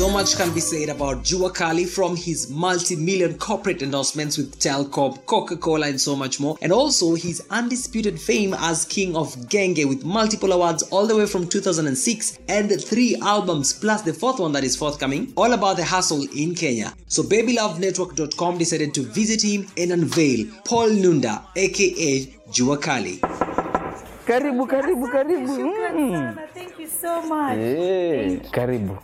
So much can be said about Jua Kali from his multi-million corporate endorsements with Telcom, Coca-Cola and so much more. And also his undisputed fame as king of Genge with multiple awards all the way from 2006 and three albums plus the fourth one that is forthcoming. All about the hustle in Kenya. So BabyLoveNetwork.com decided to visit him and unveil Paul Nunda aka Jua Kali. Karibu, karibu, karibu. Mm. Thank you so much. Eh, karibu.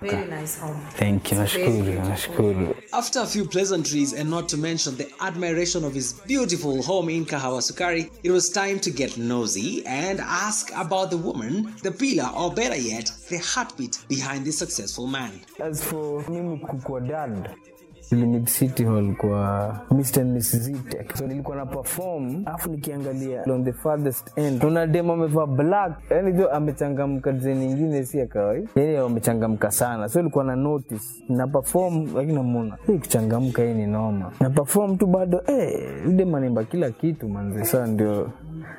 Very nice home. Thank you, nashukuru, nashukuru. After a few pleasantries and not to mention the admiration of his beautiful home in Kahawasukari, it was time to get nosy and ask about the woman, the pillar, or better yet, the heartbeat behind the successful man. As for mimi kukua dad Limit City Hall kwa Mr. and Mrs. Zitek. So nilikuwa na perform afu nikiangalia on the farthest end kuna dem amevaa black yani jo amechangamka design nyingine si ya kawaida yani amechangamka sana so nilikuwa na notice na perform lakini namuona hii kuchangamka hii ni noma na perform tu bado eh yule anaimba kila kitu manze sasa ndio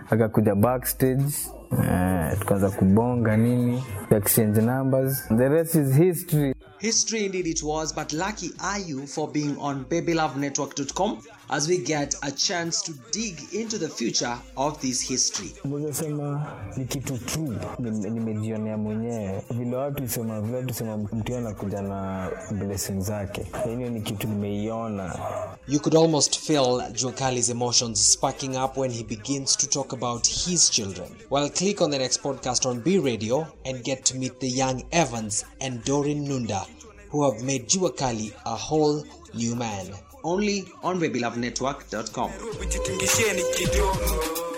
akakuja backstage eh, tukaanza kubonga nini? Exchange numbers. The rest is history. History indeed it was, but lucky are you for being on babylovenetwork.com as we get a chance to dig into the future of this history. Sema ni kitu true. Nimejionea mwenyewe. Vile watu sema vile watu sema mtu anakuja na blessing zake. Hiyo ni kitu nimeiona. You could almost feel Juakali's emotions sparking up when he begins to talk about his children. Well, click on the next podcast on B Radio and get to meet the young Evans and Doreen Nunda, who have made Juakali a whole new man. Only on kidogo